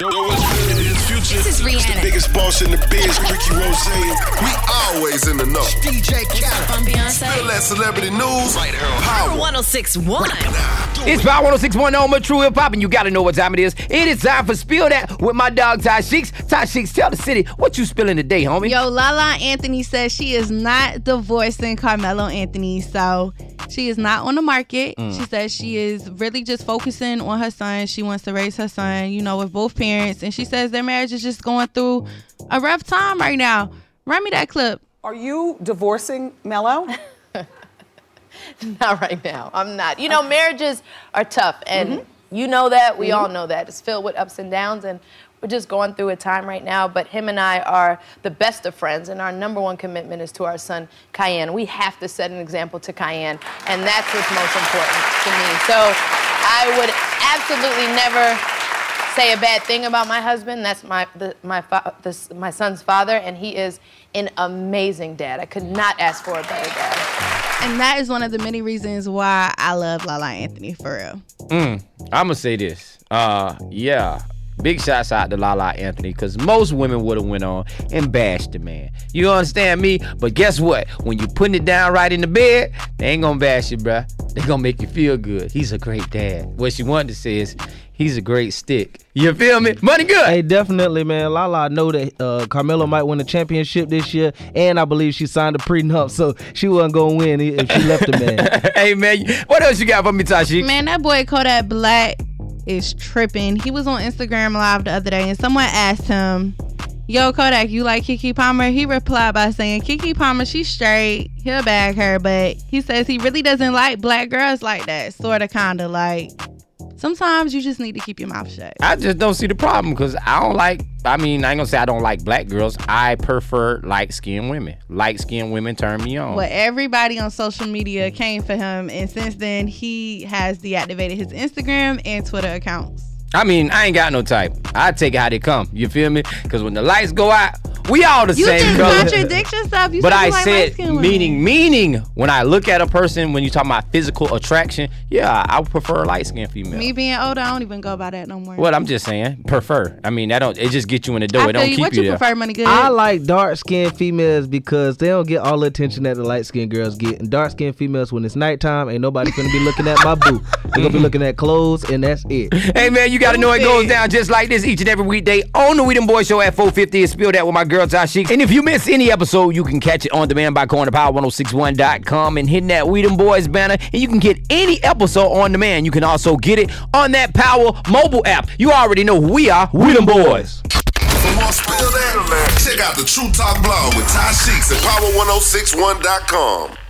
This is Rihanna. The biggest boss in the biz, Ricky Rozay. We always in the know. DJ Khaled. I'm Feel Beyonce. that celebrity news. Power. 1061. It's Power 1061 on my True Hip Hop, and you gotta know what time it is. It is time for Spill That with my dog Ty Sheeks. Ty Sheeks, tell the city what you spilling today, homie. Yo, Lala Anthony says she is not divorcing Carmelo Anthony, so she is not on the market. Mm. She says she is really just focusing on her son. She wants to raise her son, you know, with both parents, and she says their marriage is just going through a rough time right now. Run me that clip. Are you divorcing Melo? Not right now. I'm not. You know, marriages are tough, and you know that. We all know that. It's filled with ups and downs, and we're just going through a time right now. But him and I are the best of friends, and our number one commitment is to our son, Kiyan. We have to set an example to Kiyan, and that's what's most important to me. So I would absolutely never say a bad thing about my husband. That's my the, my fa- this, my son's father, and he is an amazing dad. I could not ask for a better dad. And that is one of the many reasons why I love Lala Anthony for real. Mm, I'm gonna say this. Uh, yeah. Big shots out to Lala Anthony, cause most women would have went on and bashed the man. You understand me? But guess what? When you putting it down right in the bed, they ain't gonna bash you, bruh. They gonna make you feel good. He's a great dad. What she wanted to say is, he's a great stick. You feel me? Money good. Hey, definitely, man. Lala know that uh, Carmelo might win the championship this year, and I believe she signed a prenup, so she wasn't gonna win if she left the man. hey man, what else you got for me, Tashi? Man, that boy Kodak Black is tripping. He was on Instagram Live the other day, and someone asked him, "Yo, Kodak, you like Keke Palmer?" He replied by saying, "Keke Palmer, she's straight. He'll bag her, but he says he really doesn't like black girls like that. Sorta, kinda like." Sometimes you just need to keep your mouth shut. I just don't see the problem because I don't like. I mean, I ain't gonna say I don't like black girls. I prefer light skinned women. Light skinned women turn me on. But everybody on social media came for him, and since then he has deactivated his Instagram and Twitter accounts. I mean, I ain't got no type. I take it how they come. You feel me? Because when the lights go out, we all the You same just color. contradict yourself. You but said I you like said light-skinned women. meaning meaning when I look at a person when you talk about physical attraction, yeah, I would prefer a light skinned female. Me being older, I don't even go by that no more. What I'm just saying, prefer. I mean, that don't it just gets you in the door. I it don't feel you. keep What you, you there. prefer, money good? I like dark skinned females because they don't get all the attention that the light skinned girls get. And dark skinned females, when it's nighttime, ain't nobody gonna be looking at my boo. They're gonna be mm. looking at clothes, and that's it. Hey man, you gotta know it goes down just like this each and every weekday on the Weedham Boy Show at 450 and spill that with my girl Tashik. And if you miss any episode, you can catch it on demand by going to power1061.com and hitting that Weedham Boys banner. And you can get any episode on demand. You can also get it on that Power mobile app. You already know who we are, Weedham Boys. For more spill that, check out the True Talk blog with Ty Sheeks at power1061.com.